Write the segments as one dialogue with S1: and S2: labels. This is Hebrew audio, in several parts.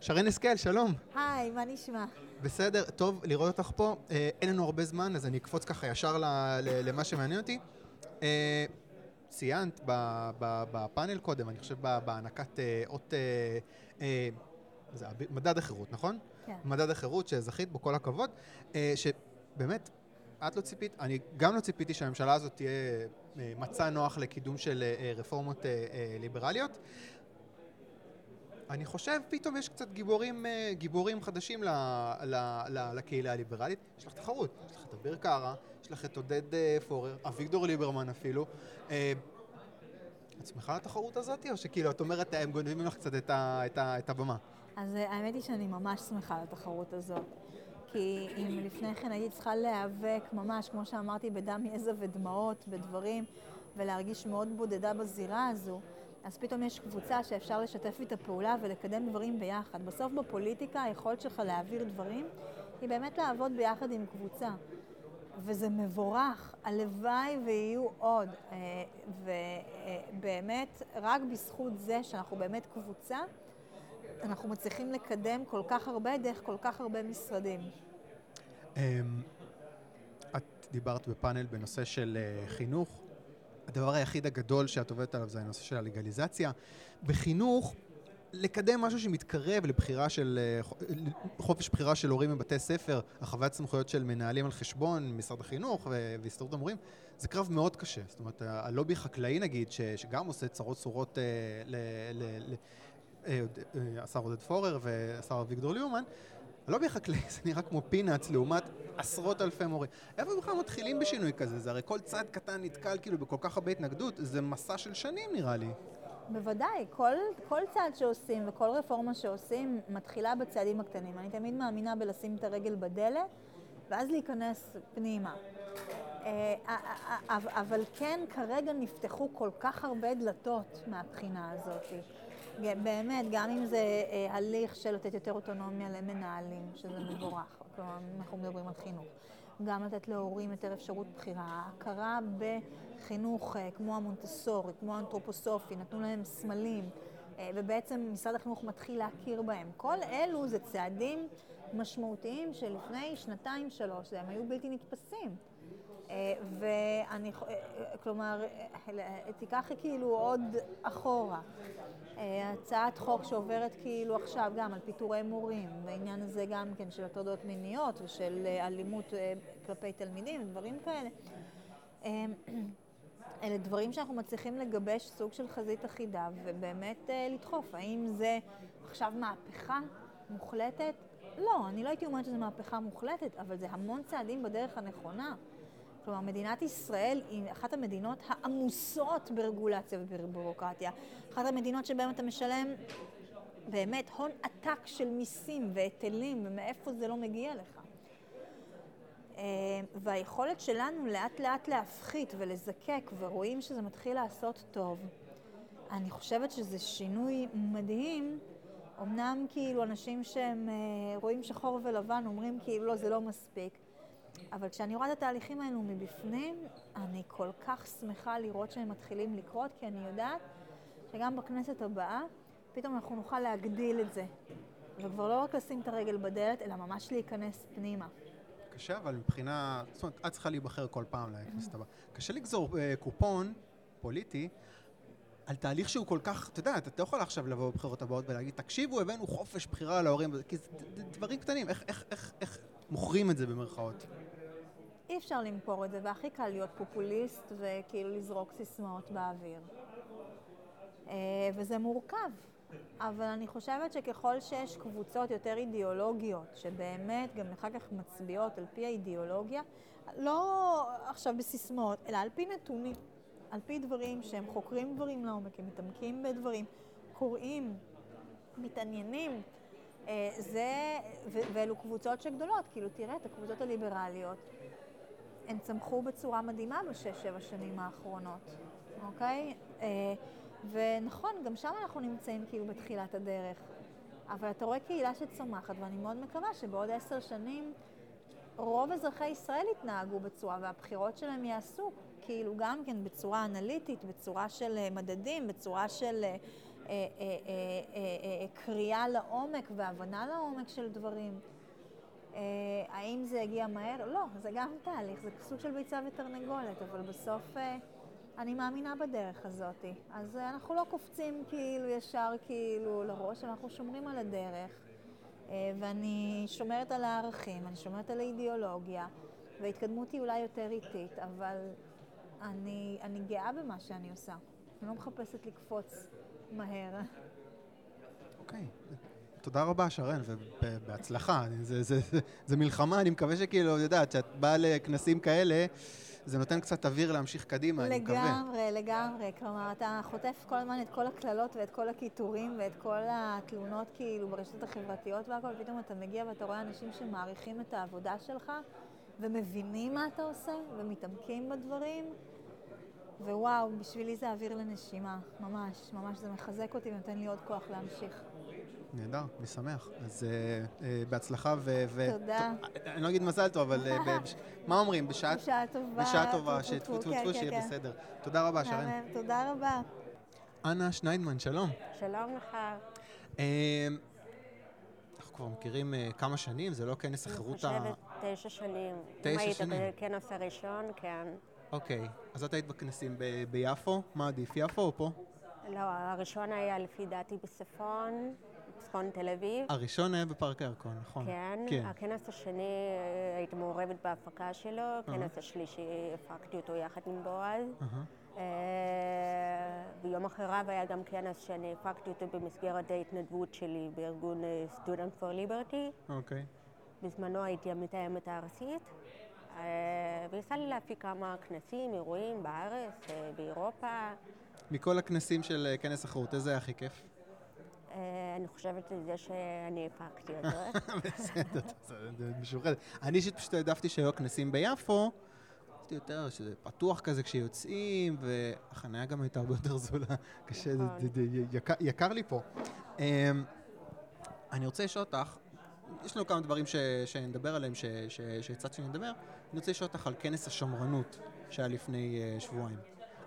S1: שרן השכל, שלום.
S2: היי, מה נשמע?
S1: בסדר, טוב לראות אותך פה. אה, אין לנו הרבה זמן, אז אני אקפוץ ככה ישר למה שמעניין אותי. אה, ציינת בפאנל קודם, אני חושב בהענקת אה, אות... זה מדד החירות, נכון?
S2: כן.
S1: מדד החירות שזכית בו, כל הכבוד. שבאמת, את לא ציפית, אני גם לא ציפיתי שהממשלה הזאת תהיה מצע נוח לקידום של רפורמות ליברליות. אני חושב, פתאום יש קצת גיבורים, אה, גיבורים חדשים ל, ל, ל, לקהילה הליברלית. יש לך תחרות, יש לך את אביר קארה, יש לך את עודד אה, פורר, אביגדור ליברמן אפילו. אה, את שמחה על התחרות הזאת, או שכאילו, את אומרת, הם גונבים לך קצת את, ה, את, ה, את הבמה?
S2: אז האמת היא שאני ממש שמחה על התחרות הזאת. כי אם לפני כן הייתי צריכה להיאבק ממש, כמו שאמרתי, בדם, יזע ודמעות, בדברים, ולהרגיש מאוד בודדה בזירה הזו, אז פתאום יש קבוצה שאפשר לשתף איתה פעולה ולקדם דברים ביחד. בסוף בפוליטיקה היכולת שלך להעביר דברים היא באמת לעבוד ביחד עם קבוצה. וזה מבורך, הלוואי ויהיו עוד. אה, ובאמת, רק בזכות זה שאנחנו באמת קבוצה, אנחנו מצליחים לקדם כל כך הרבה דרך כל כך הרבה משרדים.
S1: אמ, את דיברת בפאנל בנושא של אה, חינוך. הדבר היחיד הגדול שאת עובדת עליו זה הנושא של הלגליזציה. בחינוך, לקדם משהו שמתקרב לבחירה של, אה, ח- חופש בחירה של הורים בבתי ספר, הרחבת סמכויות של מנהלים על חשבון משרד החינוך והסתדרות המורים, זה קרב מאוד קשה. זאת אומרת, הלובי החקלאי נגיד, ש- שגם עושה צרות צורות אה, ל- ל- ל- אה, אה, השר עודד פורר והשר אביגדור ליברמן, הלובי החקלאי זה נראה כמו פינאץ לעומת עשרות אלפי מורים. איפה בכלל מתחילים בשינוי כזה? זה הרי כל צעד קטן נתקל כאילו בכל כך הרבה התנגדות, זה מסע של שנים נראה לי.
S2: בוודאי, כל, כל צעד שעושים וכל רפורמה שעושים מתחילה בצעדים הקטנים. אני תמיד מאמינה בלשים את הרגל בדלת ואז להיכנס פנימה. אה, אה, אה, אבל כן, כרגע נפתחו כל כך הרבה דלתות מהבחינה הזאת. ג- באמת, גם אם זה אה, הליך של לתת יותר אוטונומיה למנהלים, שזה מבורך, כלומר, אנחנו מדברים על חינוך. גם לתת להורים יותר אפשרות בחירה. הכרה בחינוך אה, כמו המונטסורי, כמו האנתרופוסופי, נתנו להם סמלים, אה, ובעצם משרד החינוך מתחיל להכיר בהם. כל אלו זה צעדים משמעותיים שלפני שנתיים, שלוש, הם היו בלתי נתפסים. ואני, אה, אה, כלומר, אה, תיקח כאילו עוד אחורה. הצעת חוק שעוברת כאילו עכשיו גם על פיטורי מורים, בעניין הזה גם כן של הטרדות מיניות ושל אלימות כלפי תלמידים, דברים כאלה. אה, אלה דברים שאנחנו מצליחים לגבש סוג של חזית אחידה ובאמת לדחוף. האם זה עכשיו מהפכה מוחלטת? לא, אני לא הייתי אומרת שזו מהפכה מוחלטת, אבל זה המון צעדים בדרך הנכונה. כלומר, מדינת ישראל היא אחת המדינות העמוסות ברגולציה ובבירוקרטיה. אחת המדינות שבהן אתה משלם באמת הון עתק של מיסים והיטלים, ומאיפה זה לא מגיע לך. אה, והיכולת שלנו לאט לאט להפחית ולזקק, ורואים שזה מתחיל לעשות טוב, אני חושבת שזה שינוי מדהים. אמנם כאילו אנשים שהם אה, רואים שחור ולבן אומרים כאילו לא, זה לא מספיק. אבל כשאני רואה את התהליכים האלו מבפנים, אני כל כך שמחה לראות שהם מתחילים לקרות, כי אני יודעת שגם בכנסת הבאה, פתאום אנחנו נוכל להגדיל את זה. וכבר לא רק לשים את הרגל בדלת, אלא ממש להיכנס פנימה.
S1: קשה, אבל מבחינה... זאת אומרת, את צריכה להיבחר כל פעם לכנסת הבאה. קשה לגזור אה, קופון פוליטי על תהליך שהוא כל כך, אתה יודע, אתה לא יכול עכשיו לבוא בבחירות הבאות ולהגיד, תקשיבו, הבאנו חופש בחירה להורים, כי זה דברים קטנים, איך מוכרים את זה במרכאות?
S2: אי אפשר למכור את זה, והכי קל להיות פופוליסט וכאילו לזרוק סיסמאות באוויר. אה, וזה מורכב, אבל אני חושבת שככל שיש קבוצות יותר אידיאולוגיות, שבאמת גם אחר כך מצביעות על פי האידיאולוגיה, לא עכשיו בסיסמאות, אלא על פי נתונים, על פי דברים שהם חוקרים דברים לעומק, הם מתעמקים בדברים, קוראים, מתעניינים. אה, זה, ואלו קבוצות שגדולות, כאילו תראה את הקבוצות הליברליות, הן צמחו בצורה מדהימה בשש-שבע שנים האחרונות, אוקיי? אה, ונכון, גם שם אנחנו נמצאים כאילו בתחילת הדרך. אבל אתה רואה קהילה שצומחת, ואני מאוד מקווה שבעוד עשר שנים רוב אזרחי ישראל יתנהגו בצורה, והבחירות שלהם יעשו כאילו גם כן בצורה אנליטית, בצורה של אה, מדדים, בצורה של קריאה לעומק והבנה לעומק של דברים. האם זה הגיע מהר? לא, זה גם תהליך, זה סוג של ביצה ותרנגולת, אבל בסוף אני מאמינה בדרך הזאת. אז אנחנו לא קופצים כאילו ישר כאילו לראש, אנחנו שומרים על הדרך. ואני שומרת על הערכים, אני שומרת על האידיאולוגיה, וההתקדמות היא אולי יותר איטית, אבל אני, אני גאה במה שאני עושה. אני לא מחפשת לקפוץ מהר.
S1: אוקיי. תודה רבה, שרן, ובהצלחה. זה, זה, זה, זה מלחמה, אני מקווה שכאילו, את יודעת, כשאת באה לכנסים כאלה, זה נותן קצת אוויר להמשיך קדימה,
S2: לגמרי,
S1: אני מקווה.
S2: לגמרי, לגמרי. כלומר, אתה חוטף כל הזמן את כל הקללות ואת כל הקיטורים ואת כל התלונות כאילו ברשתות החברתיות והכל, ופתאום אתה מגיע ואתה רואה אנשים שמעריכים את העבודה שלך ומבינים מה אתה עושה ומתעמקים בדברים. ווואו, בשבילי זה אוויר לנשימה, ממש, ממש, זה מחזק אותי ונותן לי עוד כוח להמשיך.
S1: נהדר, אני שמח. אז uh, uh, בהצלחה ו...
S2: תודה.
S1: אני לא אגיד מזל טוב, אבל uh, בש... מה אומרים? בשעה...
S2: בשעה טובה.
S1: בשעה טובה, שטפו טפו טפו, שיהיה כן. בסדר. תודה רבה, שרן.
S2: תודה רבה.
S1: אנה שניידמן, שלום.
S3: שלום לך.
S1: אנחנו כבר מכירים כמה שנים, זה לא כנס החירות ה...
S3: אני חושבת תשע שנים.
S1: תשע שנים.
S3: אם היית בכנס הראשון, כן.
S1: אוקיי, אז את היית בכנסים ביפו? מה עדיף, יפו או פה?
S3: לא, הראשון היה לפי דעתי בצפון, צפון תל אביב.
S1: הראשון היה בפארק הירקון, נכון.
S3: כן. כן. הכנס השני, אה, הייתי מעורבת בהפקה שלו. הכנס השלישי, הפקתי אותו יחד עם בועז. אה, ביום אחריו היה גם כנס שאני הפקתי אותו במסגרת ההתנדבות שלי בארגון אה, Student for Liberty.
S1: אוקיי.
S3: בזמנו הייתי המתאמת הארצית. ויצא לי להפיק כמה כנסים, אירועים בארץ, באירופה.
S1: מכל הכנסים של כנס החירות, איזה היה הכי כיף?
S3: אה, אני חושבת על זה שאני הפקתי את זה.
S1: בסדר, זה משוחד. אני אישית פשוט העדפתי שהיו כנסים ביפו, רציתי יותר שזה פתוח כזה כשיוצאים, והחניה גם הייתה הרבה יותר זולה. קשה, נכון. יקר לי פה. אמ, אני רוצה לשאול אותך, יש לנו כמה דברים שנדבר עליהם, שהצעת שאני אדבר. אני רוצה לשאול אותך על כנס השמרנות שהיה לפני אה, שבועיים.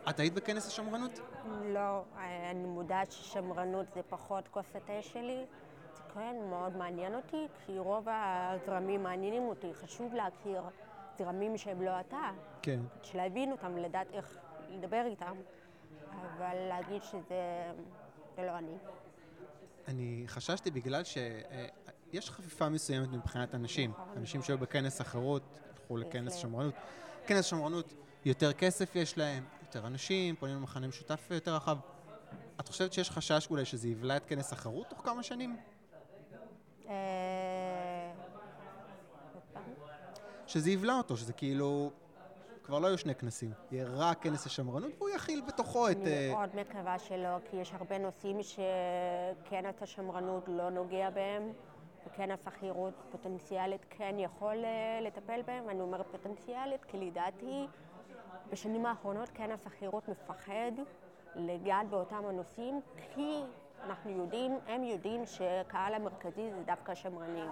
S1: את היית בכנס השמרנות?
S3: לא, אני מודעת ששמרנות זה פחות כוס התה שלי. זה כן מאוד מעניין אותי, כי רוב הזרמים מעניינים אותי. חשוב להכיר זרמים שהם לא אתה.
S1: כן.
S3: להבין אותם, לדעת איך לדבר איתם. אבל להגיד שזה... זה לא אני.
S1: אני חששתי בגלל שיש חפיפה מסוימת מבחינת אנשים. אנשים שהיו בכנס אחרות, הלכו לכנס שמרנות. כנס שמרנות, יותר כסף יש להם, יותר אנשים, פונים למחנה משותף יותר רחב. את חושבת שיש חשש אולי שזה יבלע את כנס החרות תוך כמה שנים? אה, שזה יבלע אותו, שזה כאילו... כבר לא יהיו שני כנסים, יהיה רק כנס השמרנות והוא יכיל בתוכו את...
S3: אני אה, מאוד מקווה שלא, כי יש הרבה נושאים שכנס השמרנות לא נוגע בהם, וכנס החירות פוטנציאלית כן יכול אה, לטפל בהם. אני אומרת פוטנציאלית, כי לדעתי בשנים האחרונות כנס החירות מפחד לגעת באותם הנושאים, כי אנחנו יודעים, הם יודעים שקהל המרכזי זה דווקא השמרנים.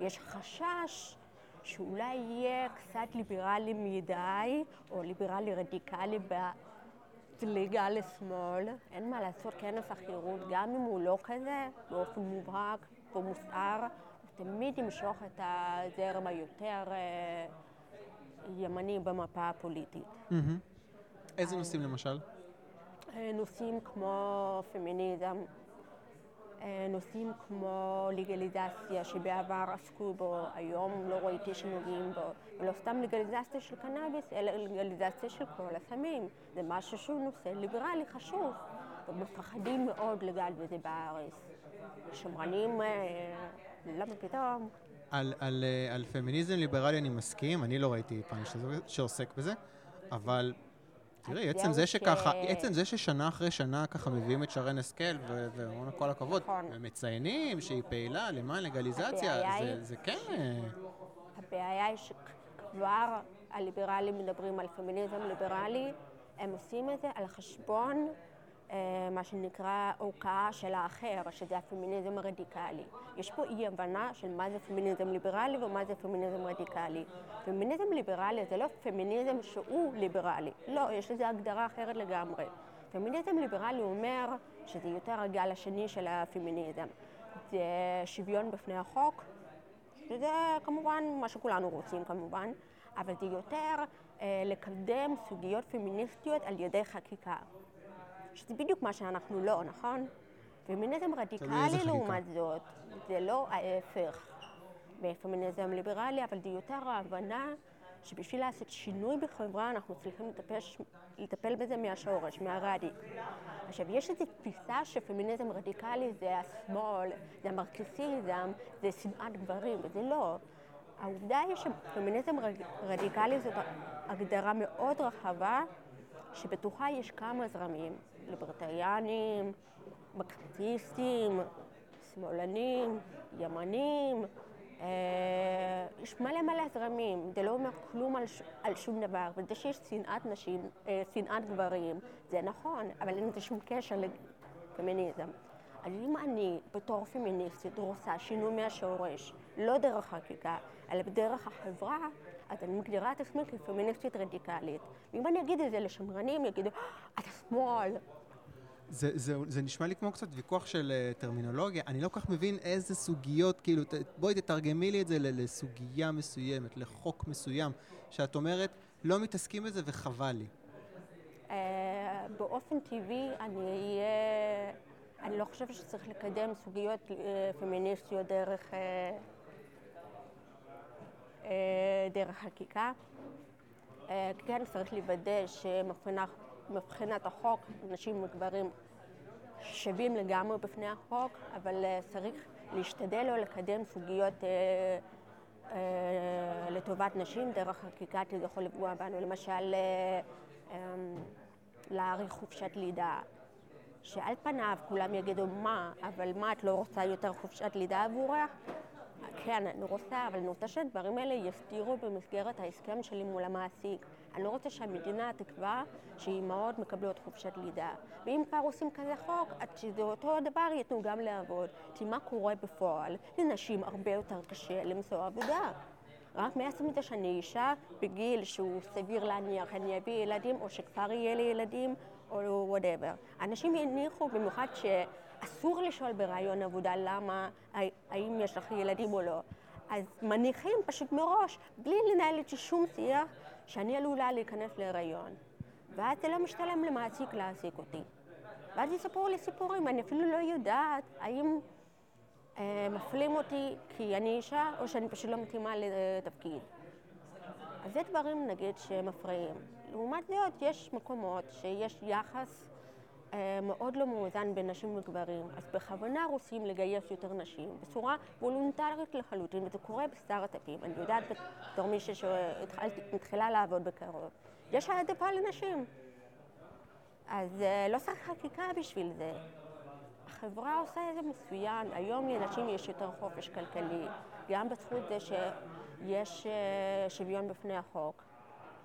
S3: יש חשש שאולי יהיה קצת ליברלי מדי, או ליברלי רדיקלי בזליגה לשמאל. אין מה לעשות, כנס החירות, גם אם הוא לא כזה, באופן מובהק ומוסער, תמיד ימשוך את הזרם היותר... אה, ימני במפה הפוליטית.
S1: איזה נושאים למשל?
S3: אה, נושאים כמו פמיניזם, אה, נושאים כמו לגליזציה שבעבר עסקו בו, היום לא ראיתי שנוגעים בו, ולא סתם לגליזציה של קנאביס, אלא לגליזציה של כל הסמים. זה משהו שהוא נושא ליברלי חשוב, ומפחדים מאוד לגעת בזה בארץ. שמרנים, אה, למה פתאום?
S1: על, על, אה, על פמיניזם ליברלי אני מסכים, אני לא ראיתי פעם שעוסק בזה, אבל תראי, עצם זה שככה, עצם זה ששנה אחרי שנה ככה מביאים את שרן השכל, ואומרים לה כל הכבוד, נכון. ומציינים שהיא פעילה למען לגליזציה, זה, זה כן... אה,
S3: הבעיה היא שכבר הליברלים מדברים על פמיניזם ליברלי, הם עושים את זה על חשבון מה שנקרא הוקעה של האחר, שזה הפמיניזם הרדיקלי. יש פה אי הבנה של מה זה פמיניזם ליברלי ומה זה פמיניזם רדיקלי. פמיניזם ליברלי זה לא פמיניזם שהוא ליברלי, לא, יש לזה הגדרה אחרת לגמרי. פמיניזם ליברלי אומר שזה יותר הגל השני של הפמיניזם. זה שוויון בפני החוק, שזה כמובן מה שכולנו רוצים כמובן, אבל זה יותר אה, לקדם סוגיות פמיניסטיות על ידי חקיקה. שזה בדיוק מה שאנחנו לא, נכון? פמיניזם רדיקלי לעומת זאת, זה לא ההפך בפמיניזם ליברלי, אבל זה יותר ההבנה שבשביל לעשות שינוי בחברה אנחנו צריכים לטפש, לטפל בזה מהשורש, מהרדיק. עכשיו, יש איזו תפיסה שפמיניזם רדיקלי זה השמאל, זה המרקסיזם, זה שנאת גברים, וזה לא. העובדה היא שפמיניזם רדיקלי זאת הגדרה מאוד רחבה, שבתוכה יש כמה זרמים, ליברטריאנים, מקטיסטים, שמאלנים, ימנים, אה, יש מלא מלא זרמים, זה לא אומר כלום על, ש, על שום דבר, וזה שיש שנאת נשים, אה, שנאת גברים, זה נכון, אבל אין לזה שום קשר לפמיניזם. אז אם אני בתור פמיניסטית רוצה שינוי מהשורש, לא דרך חקיקה, אלא בדרך החברה, אז אני מגדירה את עצמי כפמיניסטית רדיקלית. ואם אני אגיד את זה לשמרנים, יגידו, אתה שמאל,
S1: זה, זה, זה נשמע לי כמו קצת ויכוח של uh, טרמינולוגיה. אני לא כל כך מבין איזה סוגיות, כאילו, ת, בואי תתרגמי לי את זה לסוגיה מסוימת, לחוק מסוים, שאת אומרת, לא מתעסקים בזה וחבל לי.
S3: Uh, באופן טבעי אני אהיה... אני לא חושבת שצריך לקדם סוגיות uh, פמיניסטיות דרך, uh, uh, דרך חקיקה. Uh, כן, צריך לוודא שמבחינת החוק, נשים וגברים שווים לגמרי בפני החוק, אבל uh, צריך להשתדל לא לקדם סוגיות uh, uh, לטובת נשים דרך חקיקה, כי זה יכול לפגוע בנו. למשל, um, להאריך חופשת לידה. שעל פניו כולם יגידו מה, אבל מה, את לא רוצה יותר חופשת לידה עבורך? כן, אני רוצה, אבל אני רוצה שהדברים האלה יסתירו במסגרת ההסכם שלי מול המעסיק. אני לא רוצה שהמדינה תקבע שאימהות מקבלות חופשת לידה. ואם כבר עושים כזה חוק, אז שזה אותו דבר ייתנו גם לעבוד. כי מה קורה בפועל? לנשים הרבה יותר קשה למצוא עבודה. רק מעצם זה שאני אישה בגיל שהוא סביר להניח אני אביא ילדים, או שכבר יהיה לי ילדים, או whatever. אנשים יניחו, במיוחד שאסור לשאול בריאיון עבודה למה, האם יש לך ילדים או לא. אז מניחים פשוט מראש, בלי לנהל איתי שום שיח, שאני עלולה להיכנס להיריון. ואז זה לא משתלם למעסיק להעסיק אותי. ואז יספרו לי סיפורים, אני אפילו לא יודעת האם אה, מפלים אותי כי אני אישה, או שאני פשוט לא מתאימה לתפקיד. אז זה דברים, נגיד, שמפריעים. לעומת זאת, יש מקומות שיש יחס מאוד לא מאוזן בין נשים וגברים, אז בכוונה רוצים לגייס יותר נשים בצורה וולונטרית לחלוטין, וזה קורה בסטארט-אפים. אני יודעת בתור מישהי שמתחילה לעבוד בקרוב. יש העדפה לנשים. אז אה, לא צריך חקיקה בשביל זה. החברה עושה איזה מצוין. היום לנשים יש יותר חופש כלכלי, גם בזכות זה שיש אה, שוויון בפני החוק.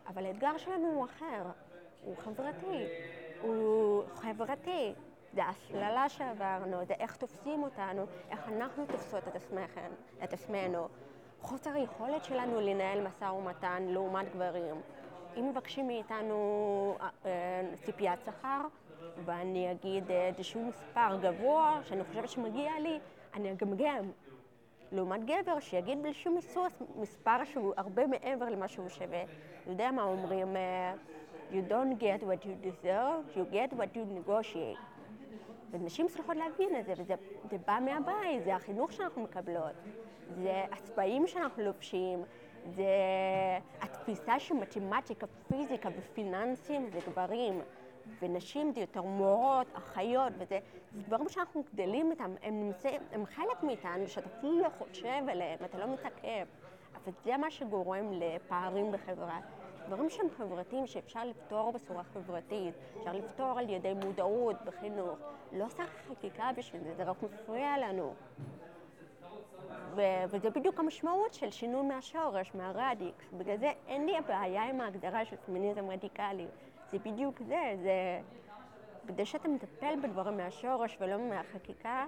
S3: אבל האתגר שלנו הוא אחר, הוא חברתי. הוא חברתי. זה ההסללה שעברנו, זה איך תופסים אותנו, איך אנחנו תופסות את, עצמנו. חוסר היכולת שלנו לנהל משא ומתן לעומת גברים. אם מבקשים מאיתנו אה, אה, ציפיית שכר, ואני אגיד איזשהו מספר גבוה שאני חושבת שמגיע לי, אני אגמגם. לעומת גבר שיגיד בלי שום מספר שהוא הרבה מעבר למה שהוא שווה. יודע מה אומרים? You don't get what you deserve, you get what you negotiate. ונשים צריכות להבין את זה, וזה זה בא מהבית, זה החינוך שאנחנו מקבלות, זה הצבעים שאנחנו לובשים, זה התפיסה של מתמטיקה, פיזיקה ופיננסים זה גברים, ונשים זה יותר מורות, אחיות, וזה דברים שאנחנו גדלים איתם, הם נמצאים, הם חלק מאיתנו, שאתה אפילו לא חושב עליהם, אתה לא מתעכב, אבל זה מה שגורם לפערים בחברה. דברים שהם חברתיים, שאפשר לפתור בצורה חברתית, אפשר לפתור על ידי מודעות בחינוך. לא צריך חקיקה בשביל זה, זה רק מפריע לנו. ו- וזה בדיוק המשמעות של שינוי מהשורש, מהרדיקס. בגלל זה אין לי הבעיה עם ההגדרה של פמיניזם רדיקלי. זה בדיוק זה, זה... כדי שאתה מטפל בדברים מהשורש ולא מהחקיקה,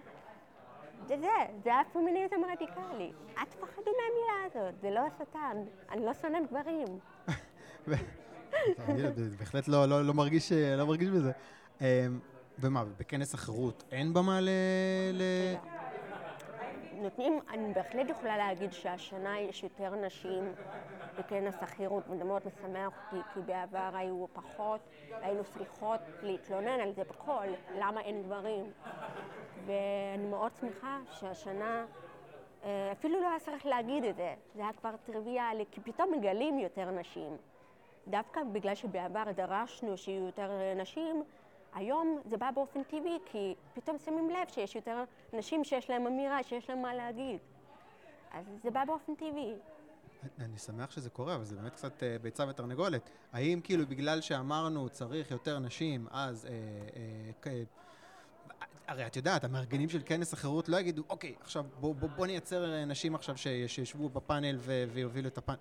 S3: זה זה, זה הפמיניזם הרדיקלי. אל תפחדו מהמילה הזאת, זה לא השטן, אני לא שונאת גברים.
S1: בהחלט לא, לא, לא, מרגיש, לא מרגיש בזה. אמ, ומה, בכנס החירות אין במה ל... ל...
S3: נותנים, אני בהחלט יכולה להגיד שהשנה יש יותר נשים בכנס החירות, וזה מאוד משמח אותי, כי בעבר היו פחות, והיינו צריכות להתלונן על זה בקול, למה אין גברים. ואני מאוד שמחה שהשנה, אה, אפילו לא היה צריך להגיד את זה, זה היה כבר טריוויאלי, כי פתאום מגלים יותר נשים. דווקא בגלל שבעבר דרשנו שיהיו יותר נשים, היום זה בא באופן טבעי, כי פתאום שמים לב שיש יותר נשים שיש להן אמירה, שיש להן מה להגיד. אז זה בא באופן טבעי.
S1: אני שמח שזה קורה, אבל זה באמת קצת אה, ביצה ותרנגולת. האם כאילו בגלל שאמרנו צריך יותר נשים, אז... אה, אה, אה, הרי את יודעת, המארגנים של כנס החירות לא יגידו, אוקיי, עכשיו בוא, בוא, בוא נייצר אה, נשים עכשיו שישבו בפאנל ויובילו את הפאנל.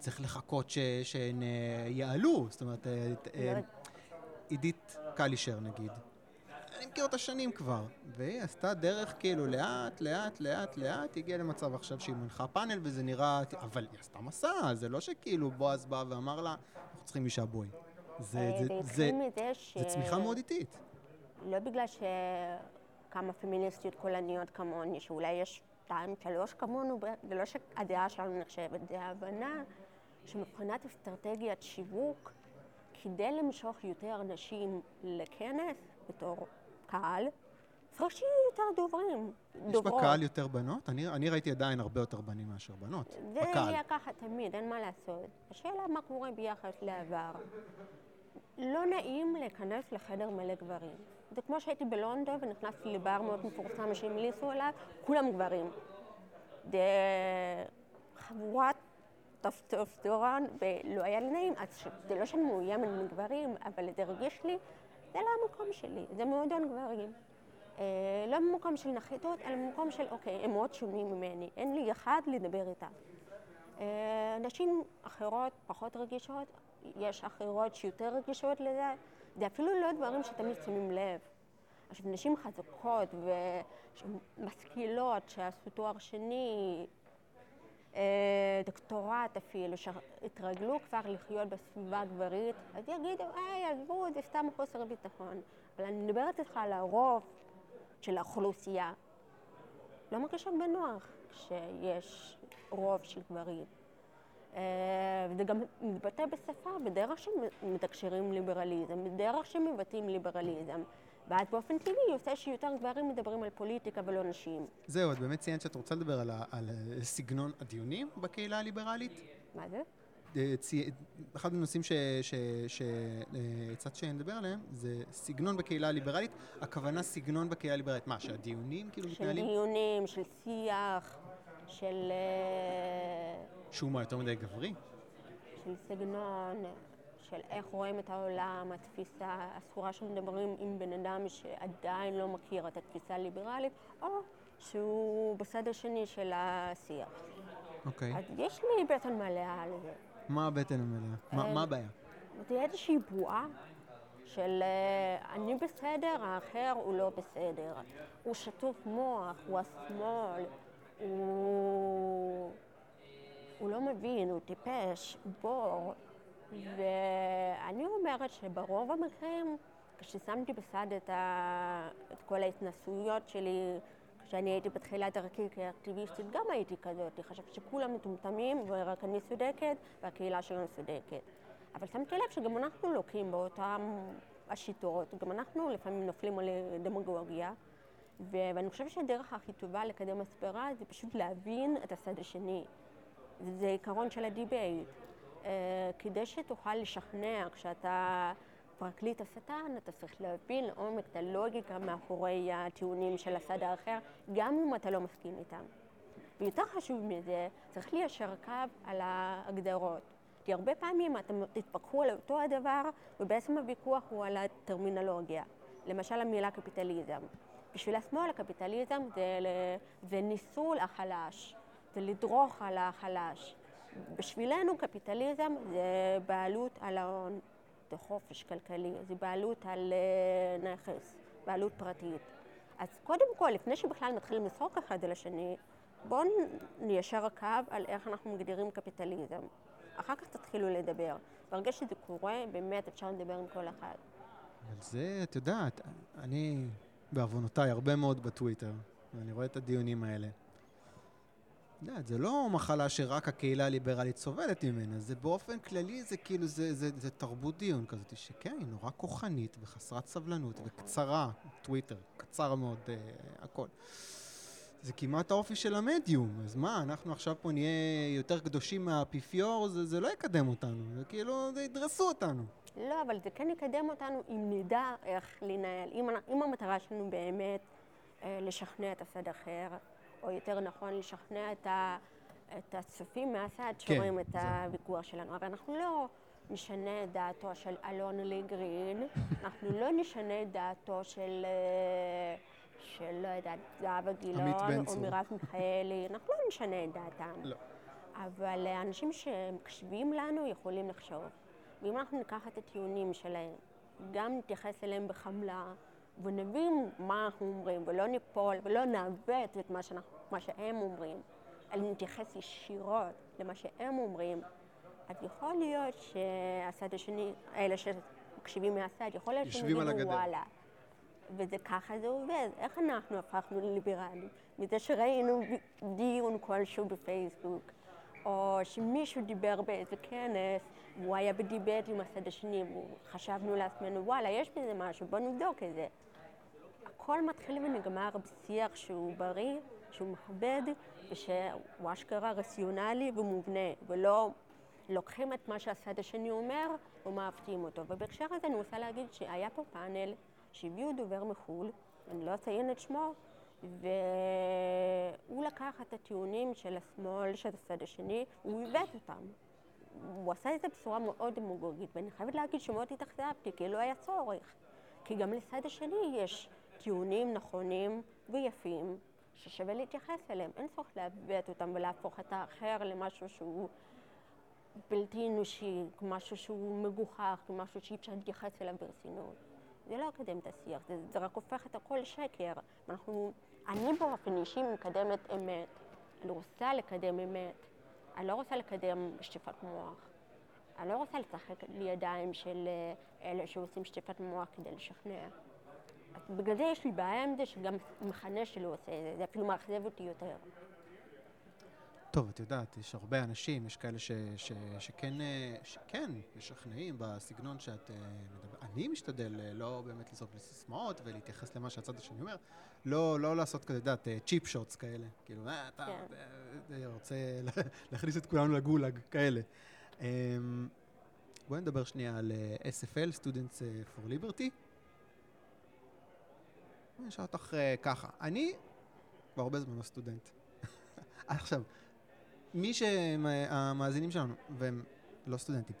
S1: צריך לחכות ש- שהן אה, יעלו, זאת אומרת, אה, אה,
S3: לא-
S1: עידית קלישר נגיד. אני מכיר אותה שנים כבר, והיא עשתה דרך כאילו לאט, לאט, לאט, לאט, הגיעה למצב עכשיו שהיא מנחה פאנל וזה נראה, אבל היא עשתה מסע, זה לא שכאילו בועז בא ואמר לה, אנחנו צריכים אישה בואי. זה, זה,
S3: זה
S1: זה, צמיחה מאוד איטית.
S3: לא בגלל שכמה פמיניסטיות קולניות כמוני, שאולי יש שתיים, שלוש כמונו, זה לא שהדעה שלנו נחשבת, זה ההבנה שמבחינת אסטרטגיית שיווק, כדי למשוך יותר נשים לכנס בתור קהל, צריך שיהיו יותר דוברים,
S1: יש
S3: דוברות.
S1: בקהל יותר בנות? אני, אני ראיתי עדיין הרבה יותר בנים מאשר בנות.
S3: זה
S1: בקהל.
S3: יהיה ככה תמיד, אין מה לעשות. השאלה מה קורה ביחס לעבר. לא נעים להיכנס לחדר מלא גברים. זה כמו שהייתי בלונדון ונכנסתי לבר מאוד מפורסם שהמליצו עליו, כולם גברים. זה חבורת טסטוסטרון, ולא היה לי נעים, אז זה לא שאני מאוימת מגברים, אבל זה הרגיש לי, זה לא המקום שלי, זה מועדון גברים. אה, לא ממקום של נחיתות, אלא ממקום של, אוקיי, הם מאוד שונים ממני, אין לי אחד לדבר איתם. אה, נשים אחרות פחות רגישות, יש אחרות שיותר רגישות לזה, זה אפילו לא דברים שתמיד שמים לב. עכשיו, נשים חזקות ומשכילות שעשו תואר שני, דוקטורט אפילו, שהתרגלו כבר לחיות בסביבה גברית, אז יגידו, היי, עזבו, זה סתם חוסר ביטחון. אבל אני מדברת איתך על הרוב של האוכלוסייה. לא מרגישות בנוח כשיש רוב של גברים. אה, וזה גם מתבטא בשפה, בדרך שמתקשרים ליברליזם, בדרך שמבטאים ליברליזם. ואז באופן טבעי יוצא שיותר גברים מדברים על פוליטיקה ולא נשים.
S1: זהו, את באמת ציינת שאת רוצה לדבר על, על אה, סגנון הדיונים בקהילה הליברלית?
S3: מה זה?
S1: אה, צי... אחד הנושאים שהצעת שנדבר עליהם זה סגנון בקהילה הליברלית. הכוונה סגנון בקהילה הליברלית. מה, שהדיונים כאילו
S3: של
S1: מתנהלים?
S3: דיונים, של שיח, של, אה,
S1: שהוא מה, יותר מדי גברי?
S3: של סגנון, של איך רואים את העולם, התפיסה, אסורה שמדברים עם בן אדם שעדיין לא מכיר את התפיסה הליברלית, או שהוא בצד השני של השיח.
S1: אוקיי.
S3: אז יש לי בטן מלאה על זה.
S1: מה הבטן המלאה? מה-
S3: אה,
S1: מה הבעיה?
S3: זה איזושהי בועה של אה, אני בסדר, האחר הוא לא בסדר. הוא שטוף מוח, הוא השמאל, הוא, הוא לא מבין, הוא טיפש, הוא בור. ואני אומרת שברוב המקרים, כששמתי בצד את, ה... את כל ההתנסויות שלי, כשאני הייתי בתחילת דרכי כאקטיביסטית, גם הייתי כזאת, חשבתי שכולם מטומטמים ורק אני צודקת והקהילה שלנו צודקת. אבל שמתי לב שגם אנחנו לוקים באותן השיטות, גם אנחנו לפעמים נופלים על דמגוגיה, ו- ואני חושבת שהדרך הכי טובה לקדם הסברה זה פשוט להבין את הצד השני. זה עיקרון של ה debate. אה, כדי שתוכל לשכנע כשאתה פרקליט השטן, אתה צריך להבין לעומק את הלוגיקה מאחורי הטיעונים של הצד האחר, גם אם אתה לא מסכים איתם. ויותר חשוב מזה, צריך ליישר קו על ההגדרות. כי הרבה פעמים אתם תתווכחו על אותו הדבר, ובעצם הוויכוח הוא על הטרמינולוגיה. למשל המילה קפיטליזם. בשביל השמאל הקפיטליזם זה, זה ניסול החלש, זה לדרוך על החלש. בשבילנו קפיטליזם זה בעלות על ההון, זה חופש כלכלי, זה בעלות על אה, נכס, בעלות פרטית. אז קודם כל, לפני שבכלל מתחילים לצחוק אחד על השני, בואו ניישר קו על איך אנחנו מגדירים קפיטליזם. אחר כך תתחילו לדבר. ברגע שזה קורה, באמת אפשר לדבר עם כל אחד.
S1: אבל זה, את יודעת, אני, בעוונותיי, הרבה מאוד בטוויטר, ואני רואה את הדיונים האלה. זה לא מחלה שרק הקהילה הליברלית סובלת ממנה, זה באופן כללי, זה כאילו, זה, זה, זה תרבות דיון כזאת, שכן, היא נורא כוחנית וחסרת סבלנות וקצרה, טוויטר, קצר מאוד, אה, הכל. זה כמעט האופי של המדיום, אז מה, אנחנו עכשיו פה נהיה יותר קדושים מהאפיפיור, זה, זה לא יקדם אותנו, זה כאילו, זה ידרסו אותנו.
S3: לא, אבל זה כן יקדם אותנו אם נדע איך לנהל. אם, אם המטרה שלנו באמת אה, לשכנע את הצד אחר, או יותר נכון, לשכנע את, ה, את הצופים מהצד
S1: כן,
S3: שרואים את
S1: זה-
S3: הוויכוח שלנו. אבל אנחנו לא נשנה את דעתו של אלון ליגרין, אנחנו לא נשנה את דעתו של, אה, של לא יודעת, זהבה גילאון, או. מרב מיכאלי, אנחנו לא נשנה את דעתם.
S1: לא.
S3: אבל אה, אנשים שמקשיבים לנו יכולים לחשוב. ואם אנחנו ניקח את הטיעונים שלהם, גם נתייחס אליהם בחמלה, ונבין מה אנחנו אומרים, ולא ניפול, ולא נעוות את מה, שאנחנו, מה שהם אומרים, אלא נתייחס ישירות למה שהם אומרים, אז יכול להיות שהצד השני, אלה שמקשיבים מהצד, יכול להיות שהם יגידו. וואלה. וזה ככה זה עובד. איך אנחנו הפכנו לליברלים? מזה שראינו דיון כלשהו בפייסבוק, או שמישהו דיבר באיזה כנס, והוא היה בדיבייט עם הצד השני, וחשבנו לעצמנו, וואלה, יש בזה משהו, בוא נבדוק את זה. הכל מתחיל ונגמר בשיח שהוא בריא, שהוא מכבד, ושהוא אשכרה רציונלי ומובנה, ולא לוקחים את מה שהצד השני אומר ומעוותים אותו. ובהקשר הזה אני רוצה להגיד שהיה פה פאנל שהביאו דובר מחו"ל, אני לא אציין את שמו, והוא לקח את הטיעונים של השמאל, של הצד השני, הוא עיוות אותם. הוא עשה את זה בצורה מאוד דמוגוגית, ואני חייבת להגיד שמאוד התאכזבתי, כי לא היה צורך. כי גם לצד השני יש טיעונים נכונים ויפים ששווה להתייחס אליהם. אין צורך לעוות אותם ולהפוך את האחר למשהו שהוא בלתי אנושי, כמשהו שהוא מגוחך, כמשהו שאי אפשר להתייחס אליו ברצינות. זה לא יקדם את השיח, זה, זה רק הופך את הכל לשקר. אנחנו, אני באופן אישי מקדמת אמת. אני רוצה לקדם אמת. אני לא רוצה לקדם שטיפת מוח. אני לא רוצה לשחק לידיים של אה, אלה שעושים שטיפת מוח כדי לשכנע. אז בגלל זה יש לי בעיה עם זה שגם המחנה שלי עושה את זה, זה אפילו מאכזב אותי יותר.
S1: טוב, את יודעת, יש הרבה אנשים, יש כאלה ש, ש, שכן, אה, שכן משכנעים בסגנון שאת אה, מדברת. אני משתדל לא באמת לזרוק לסיסמאות ולהתייחס למה שהצד השני אומר, לא, לא לעשות כזה, את יודעת, צ'יפ שוטס כאלה. כאילו, אה, אתה
S3: כן.
S1: אה, אה, רוצה להכניס את כולנו לגולאג, כאלה. אמ, בואי נדבר שנייה על אה, SFL, Students אה, for Liberty. אני אשאל אותך אה, ככה, אני כבר הרבה זמן לא סטודנט. עכשיו, מי שהמאזינים שלנו, והם לא סטודנטים,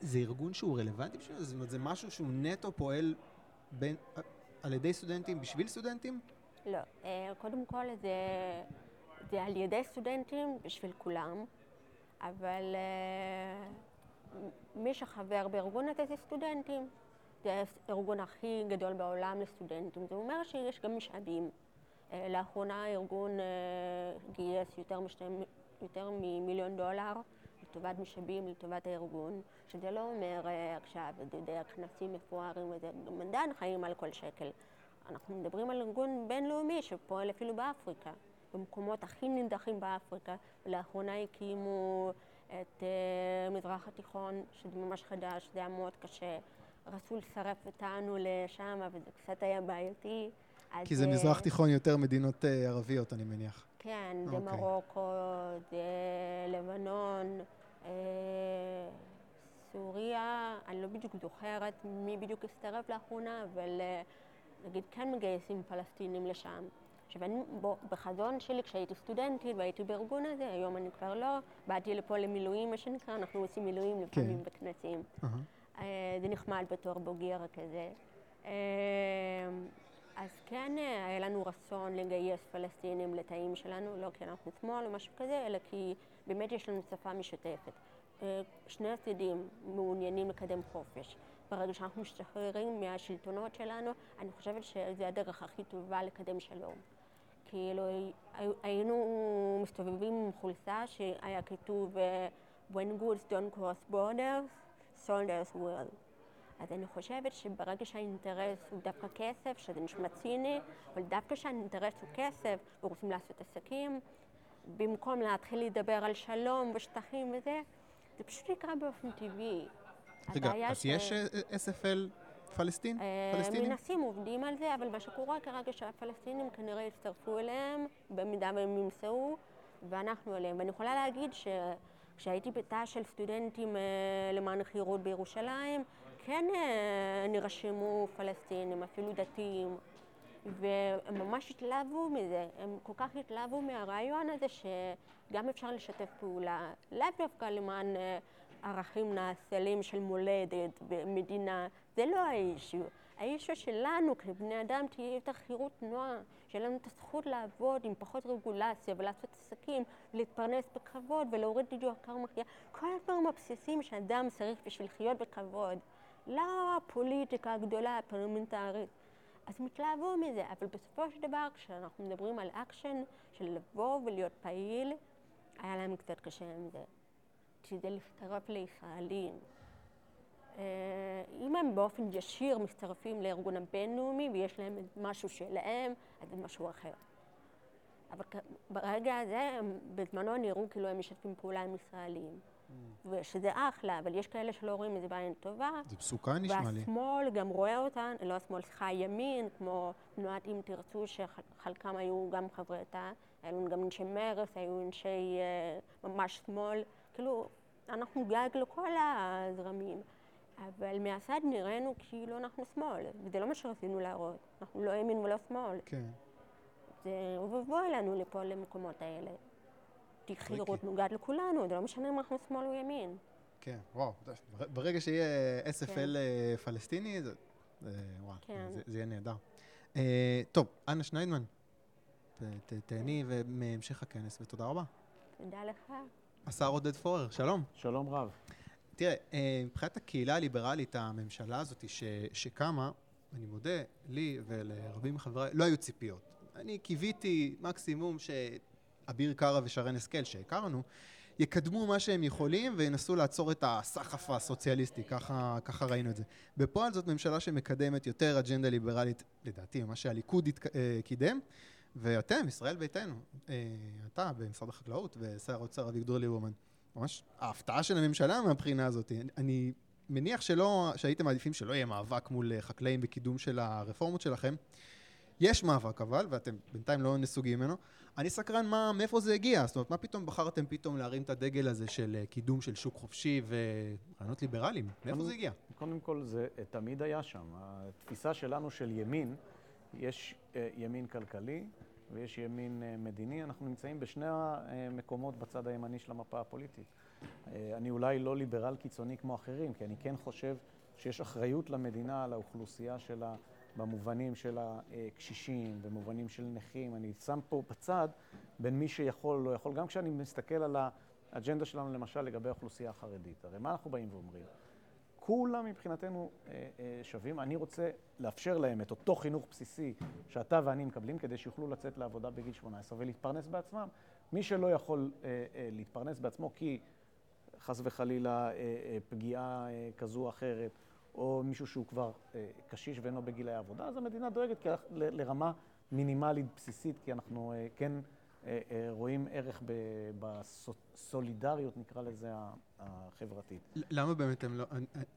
S1: זה ארגון שהוא רלוונטי בשביל זה? זאת אומרת, זה משהו שהוא נטו פועל בין, על ידי סטודנטים בשביל סטודנטים?
S3: לא, אה, קודם כל זה, זה על ידי סטודנטים בשביל כולם, אבל אה, מי שחבר בארגון הזה זה סטודנטים. זה הארגון הכי גדול בעולם לסטודנטים. זה אומר שיש גם משאבים. אה, לאחרונה הארגון גייס יותר, משתי, יותר ממיליון דולר לטובת משאבים, לטובת הארגון, שזה לא אומר אה, עכשיו, אתה יודע, כנסים מפוארים וזה, עדיין חיים על כל שקל. אנחנו מדברים על ארגון בינלאומי שפועל אפילו באפריקה, במקומות הכי נידחים באפריקה, ולאחרונה הקימו את uh, מזרח התיכון, שזה ממש חדש, זה היה מאוד קשה. רצו לצרף אותנו לשם, וזה קצת היה בעייתי.
S1: כי זה
S3: אה,
S1: מזרח תיכון יותר מדינות ערביות, אני מניח.
S3: כן, זה
S1: אוקיי.
S3: מרוקו, זה לבנון, אה, סוריה, אני לא בדיוק זוכרת מי בדיוק הצטרף לאחרונה, אבל אה, נגיד כן מגייסים פלסטינים לשם. עכשיו, אני בחזון שלי, כשהייתי סטודנטית והייתי בארגון הזה, היום אני כבר לא, באתי לפה למילואים, מה שנקרא, אנחנו עושים מילואים לפעמים
S1: כן.
S3: בכנסים. אה, זה נחמד בתור בוגר כזה. אה, אז כן, היה לנו רצון לגייס פלסטינים לתאים שלנו, לא כי אנחנו שמאל או משהו כזה, אלא כי באמת יש לנו שפה משותפת. אה, שני הצדדים מעוניינים לקדם חופש. ברגע שאנחנו משתחררים מהשלטונות שלנו, אני חושבת שזו הדרך הכי טובה לקדם שלום. כאילו, הי- היינו מסתובבים עם חולצה שהיה כתוב אה, When goods don't cross borders, soldiers will. אז אני חושבת שברגע שהאינטרס הוא דווקא כסף, שזה נשמע ציני, אבל דווקא שהאינטרס הוא כסף ורוצים לעשות עסקים, במקום להתחיל לדבר על שלום ושטחים וזה, זה פשוט יקרה באופן טבעי.
S1: רגע, אז ש... יש אה, SFL פלסטין?
S3: אה, פלסטינים? מנסים, עובדים על זה, אבל מה שקורה כרגע שהפלסטינים כנראה יצטרפו אליהם, במידה והם ימצאו, ואנחנו אליהם. ואני יכולה להגיד שכשהייתי בתא של סטודנטים אה, למען החירות בירושלים, כן נרשמו פלסטינים, אפילו דתיים. והם ממש התלהבו מזה, הם כל כך התלהבו מהרעיון הזה שגם אפשר לשתף פעולה, לאו דווקא למען ערכים נאצלים של מולדת ומדינה, זה לא האישו. האישו שלנו כבני אדם תהיה יותר חירות תנועה, שיהיה לנו את הזכות לעבוד עם פחות רגולציה ולעשות עסקים ולהתפרנס בכבוד ולהוריד יוקר מחיה. כל הדברים הבסיסיים שאדם צריך בשביל לחיות בכבוד. לא הפוליטיקה הגדולה הפרלמנטרית. אז הם התלהבו מזה, אבל בסופו של דבר כשאנחנו מדברים על אקשן של לבוא ולהיות פעיל, היה להם קצת קשה עם זה. שזה להצטרף לישראלים. אה, אם הם באופן ישיר מצטרפים לארגון הבינלאומי ויש להם משהו שלהם, אז זה משהו אחר. אבל ברגע הזה, בזמנו נראו כאילו הם משתפים פעולה עם ישראלים. ושזה אחלה, אבל יש כאלה שלא רואים את זה בעין טובה.
S1: זה מסוכן נשמע לי.
S3: והשמאל גם רואה אותן, לא השמאל, סליחה, הימין, כמו תנועת אם תרצו, שחלקם היו גם חברי תא, היו גם אנשי מרץ, היו אנשי uh, ממש שמאל. כאילו, אנחנו גג לכל הזרמים, אבל מהצד נראינו כאילו אנחנו שמאל, וזה לא מה שרצינו להראות, אנחנו לא ימין ולא שמאל.
S1: כן.
S3: זה ובואי לנו לפה למקומות האלה. תיקחי לראות נוגעת לכולנו, זה לא משנה אם אנחנו שמאל או ימין.
S1: כן, וואו, ברגע שיהיה SFL כן. אה, פלסטיני, זה, וואו, כן. זה, יהיה נהדר. Uh, טוב, אנה שניידמן, תהני מהמשך הכנס, ותודה רבה.
S3: תודה לך.
S1: השר עודד פורר, שלום.
S4: שלום רב.
S1: תראה, אה, מבחינת הקהילה הליברלית, הממשלה הזאת ש, שקמה, אני מודה, לי ולרבים מחבריי, לא היו ציפיות. אני קיוויתי מקסימום שאביר קארה ושרן השכל, שהכרנו, יקדמו מה שהם יכולים וינסו לעצור את הסחף הסוציאליסטי, ככה, ככה ראינו את זה. בפועל זאת ממשלה שמקדמת יותר אג'נדה ליברלית, לדעתי, ממה שהליכוד אה, קידם. ואתם, ישראל ביתנו, אה, אתה במשרד החקלאות ושר האוצר אביגדור ליברמן, ממש ההפתעה של הממשלה מהבחינה הזאת. אני, מניח שלא, שהייתם מעדיפים שלא יהיה מאבק מול חקלאים בקידום של הרפורמות שלכם. יש מאבק אבל, ואתם בינתיים לא נסוגים ממנו. אני סקרן מה, מאיפה זה הגיע, זאת אומרת, מה פתאום בחרתם פתאום להרים את הדגל הזה של אה, קידום של שוק חופשי ורעיונות ליברליים? מאיפה זה הגיע?
S4: קודם כל, זה תמיד היה שם. התפיסה שלנו של ימין, יש אה, ימין כלכלי ויש ימין אה, מדיני. אנחנו נמצאים בשני המקומות בצד הימני של המפה הפוליטית. אני אולי לא ליברל קיצוני כמו אחרים, כי אני כן חושב שיש אחריות למדינה, על האוכלוסייה שלה, במובנים של הקשישים, במובנים של נכים. אני שם פה בצד בין מי שיכול או לא יכול, גם כשאני מסתכל על האג'נדה שלנו, למשל, לגבי האוכלוסייה החרדית. הרי מה אנחנו באים ואומרים? כולם מבחינתנו אה, אה, שווים. אני רוצה לאפשר להם את אותו חינוך בסיסי שאתה ואני מקבלים, כדי שיוכלו לצאת לעבודה בגיל 18 ולהתפרנס בעצמם. מי שלא יכול אה, להתפרנס בעצמו כי חס וחלילה פגיעה כזו או אחרת, או מישהו שהוא כבר קשיש ואינו בגילי העבודה, אז המדינה דואגת לרמה מינימלית בסיסית, כי אנחנו כן... אה, אה, רואים ערך בסולידריות, נקרא לזה, החברתית.
S1: למה באמת הם לא...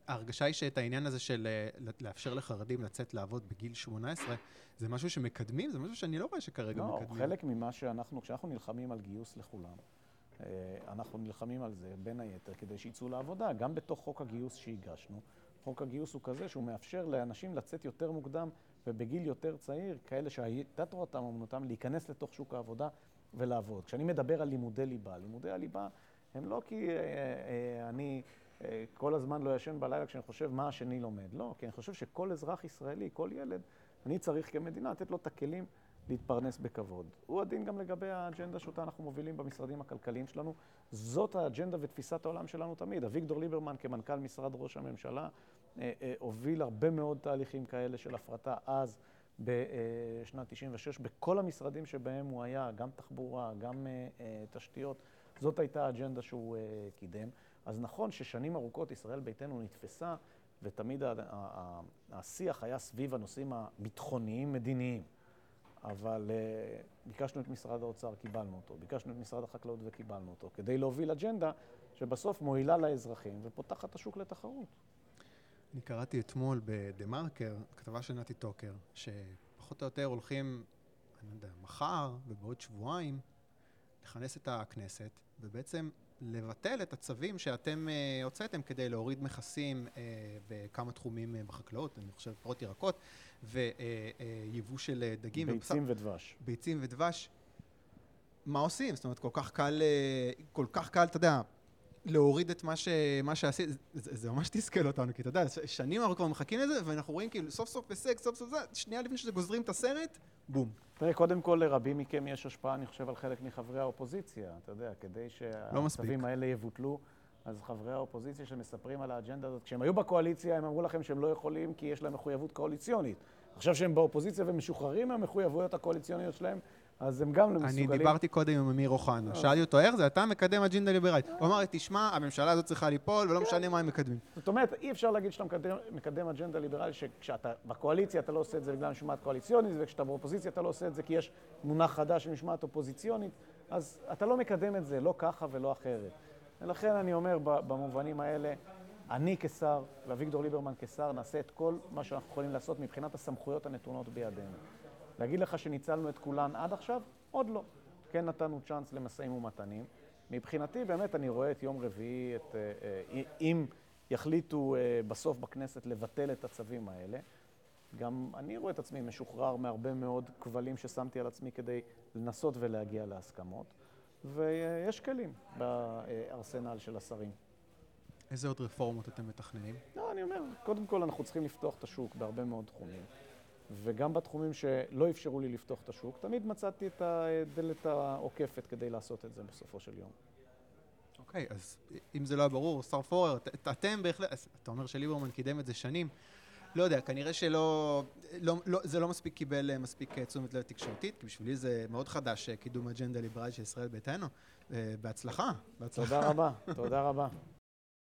S1: ההרגשה היא שאת העניין הזה של אה, לאפשר לחרדים לצאת לעבוד בגיל 18, זה משהו שמקדמים? זה משהו שאני לא רואה שכרגע
S4: לא,
S1: מקדמים.
S4: לא, חלק ממה שאנחנו, כשאנחנו נלחמים על גיוס לכולם, אנחנו נלחמים על זה, בין היתר, כדי שיצאו לעבודה. גם בתוך חוק הגיוס שהגשנו, חוק הגיוס הוא כזה שהוא מאפשר לאנשים לצאת יותר מוקדם ובגיל יותר צעיר, כאלה שהייתה תורתם אומנותם, להיכנס לתוך שוק העבודה ולעבוד. כשאני מדבר על לימודי ליבה, לימודי הליבה הם לא כי אה, אה, אני אה, כל הזמן לא ישן בלילה כשאני חושב מה השני לומד. לא, כי אני חושב שכל אזרח ישראלי, כל ילד, אני צריך כמדינה לתת לו את הכלים להתפרנס בכבוד. הוא הדין גם לגבי האג'נדה שאותה אנחנו מובילים במשרדים הכלכליים שלנו. זאת האג'נדה ותפיסת העולם שלנו תמיד. אביגדור ליברמן כמנכ"ל משרד ראש הממשלה הוביל הרבה מאוד תהליכים כאלה של הפרטה אז. בשנת 96, בכל המשרדים שבהם הוא היה, גם תחבורה, גם אה, אה, תשתיות, זאת הייתה האג'נדה שהוא אה, קידם. אז נכון ששנים ארוכות ישראל ביתנו נתפסה ותמיד השיח היה סביב הנושאים הביטחוניים-מדיניים. אבל אה, ביקשנו את משרד האוצר, קיבלנו אותו. ביקשנו את משרד החקלאות וקיבלנו אותו, כדי להוביל אג'נדה שבסוף מועילה לאזרחים ופותחת השוק לתחרות.
S1: אני קראתי אתמול בדה-מרקר, כתבה של נתי טוקר, שפחות או יותר הולכים, אני לא יודע, מחר ובעוד שבועיים, לכנס את הכנסת, ובעצם לבטל את הצווים שאתם אה, הוצאתם כדי להוריד מכסים אה, בכמה תחומים אה, בחקלאות, אני חושב פירות ירקות, ויבוא של אה, דגים ובשר.
S4: ביצים ודבש.
S1: ביצים ודבש, מה עושים? זאת אומרת, כל כך קל, כל כך קל, אתה יודע, להוריד את מה, ש, מה שעשית, זה, זה ממש תסכל אותנו, כי אתה יודע, שנים אנחנו כבר מחכים לזה, ואנחנו רואים כאילו סוף סוף הישג, סוף סוף זה, שנייה לפני שזה גוזרים את הסרט, בום.
S4: תראה, קודם כל לרבים מכם יש השפעה, אני חושב, על חלק מחברי האופוזיציה. אתה יודע, כדי
S1: לא מספיק.
S4: שהצווים האלה יבוטלו, אז חברי האופוזיציה שמספרים על האג'נדה הזאת, כשהם היו בקואליציה, הם אמרו לכם שהם לא יכולים כי יש להם מחויבות קואליציונית. עכשיו שהם באופוזיציה ומשוחררים מהמחויבויות הקואליציוניות שלהם, אז הם גם לא מסוגלים.
S1: אני דיברתי קודם עם אמיר אוחנה, שאלתי אותו, איך זה, אתה מקדם אג'נדה ליברלית. הוא אמר לי, תשמע, הממשלה הזאת צריכה ליפול, ולא משנה מה הם מקדמים.
S4: זאת אומרת, אי אפשר להגיד שאתה מקדם, אג'נדה ליברלית, שכשאתה בקואליציה אתה לא עושה את זה בגלל משמעת קואליציונית, וכשאתה באופוזיציה אתה לא עושה את זה כי יש מונח חדש של משמעת אופוזיציונית, אז אתה לא מקדם את זה, לא ככה ולא אחרת. ולכן אני אומר, במובנים האלה, אני כשר, ואביגדור ליברמן כשר, נעשה את כל מה שאנחנו יכולים לעשות מבחינת הסמכויות הנתונות בידינו. להגיד לך שניצלנו את כולן עד עכשיו? עוד לא. כן נתנו צ'אנס למשאים ומתנים. מבחינתי, באמת, אני רואה את יום רביעי, את, אה, אה, אם יחליטו אה, בסוף בכנסת לבטל את הצווים האלה, גם אני רואה את עצמי משוחרר מהרבה מאוד כבלים ששמתי על עצמי כדי לנסות ולהגיע להסכמות, ויש כלים בארסנל של השרים.
S1: איזה עוד רפורמות אתם מתכננים?
S4: לא, אני אומר, קודם כל אנחנו צריכים לפתוח את השוק בהרבה מאוד תחומים. וגם בתחומים שלא אפשרו לי לפתוח את השוק, תמיד מצאתי את הדלת העוקפת כדי לעשות את זה בסופו של יום.
S1: אוקיי, אז אם זה לא היה ברור, שר פורר, את- את- אתם בהחלט, אתה אומר שליברמן קידם את זה שנים. לא יודע, כנראה שלא, לא, לא, זה לא מספיק קיבל אה, מספיק אה, תשומת לב תקשורתית, כי בשבילי זה מאוד חדש, אה, קידום אג'נדה ליברלית של ישראל ביתנו. בהצלחה, בהצלחה.
S4: תודה רבה, תודה רבה.